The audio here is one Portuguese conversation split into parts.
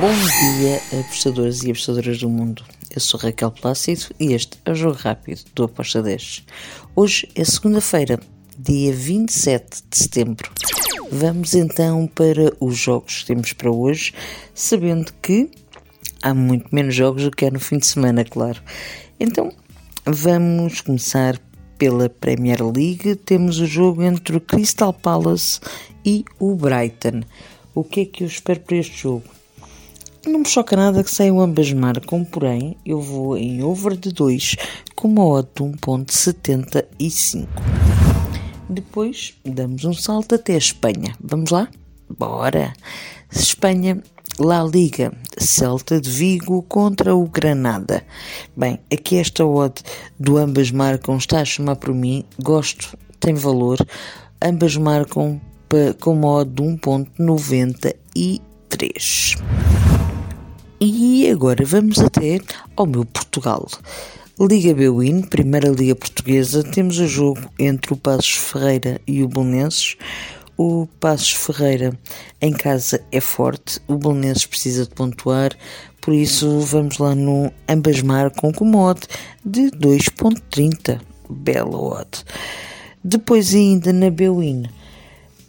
Bom dia, apostadores e apostadoras do mundo. Eu sou Raquel Plácido e este é o Jogo Rápido do Aposta 10. Hoje é segunda-feira, dia 27 de setembro. Vamos então para os jogos que temos para hoje, sabendo que há muito menos jogos do que é no fim de semana, claro. Então, vamos começar pela Premier League. Temos o jogo entre o Crystal Palace e o Brighton. O que é que eu espero para este jogo? Não me choca nada que saiam ambas marcam, porém eu vou em over de 2 com uma odd de 1.75. Depois damos um salto até a Espanha. Vamos lá? Bora! Espanha, La Liga, Celta de Vigo contra o Granada. Bem, aqui esta odd do ambas marcam está a chamar por mim, gosto, tem valor. Ambas marcam com uma odd de 1.93. E agora vamos até ao meu Portugal. Liga Bwin, Primeira Liga Portuguesa, temos o jogo entre o Passos Ferreira e o Belenenses. O Passos Ferreira em casa é forte, o Belenenses precisa de pontuar, por isso vamos lá no ambas marcam com modo de 2.30. Bela odd. Depois ainda na Bwin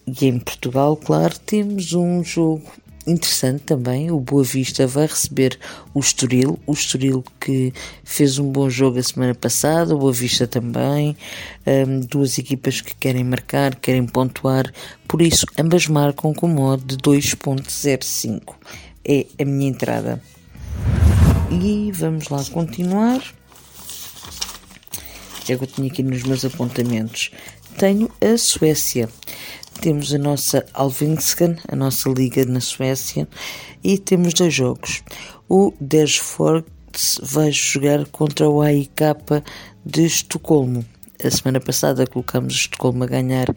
e em Portugal, claro, temos um jogo interessante também. O Boa Vista vai receber o Estoril, o Estoril que fez um bom jogo a semana passada, o Boa Vista também. Um, duas equipas que querem marcar, querem pontuar, por isso ambas marcam com modo de 2.05. É a minha entrada. E vamos lá continuar. É que eu tinha aqui nos meus apontamentos. Tenho a Suécia temos a nossa Alvinskan, a nossa liga na Suécia, e temos dois jogos. O Dersfords vai jogar contra o AIK de Estocolmo. A semana passada colocamos Estocolmo a ganhar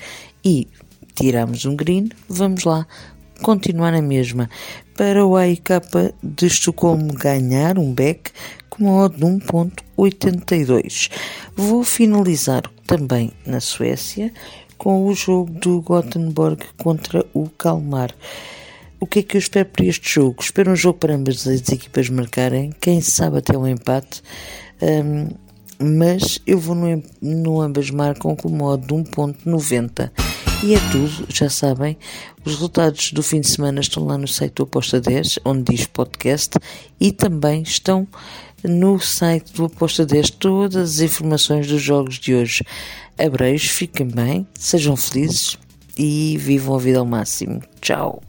e tiramos um green. Vamos lá continuar na mesma. Para o AIK de Estocolmo ganhar um back com uma odd de 1.82. Vou finalizar também na Suécia com o jogo do Gothenburg contra o Kalmar. O que é que eu espero para este jogo? Espero um jogo para ambas as equipas marcarem, quem sabe até um empate, um, mas eu vou no, no ambas marcam com o modo de 1.90. E é tudo, já sabem, os resultados do fim de semana estão lá no site do Aposta 10, onde diz podcast, e também estão no site do Aposta 10 todas as informações dos jogos de hoje. Abreios, fiquem bem, sejam felizes e vivam a vida ao máximo. Tchau!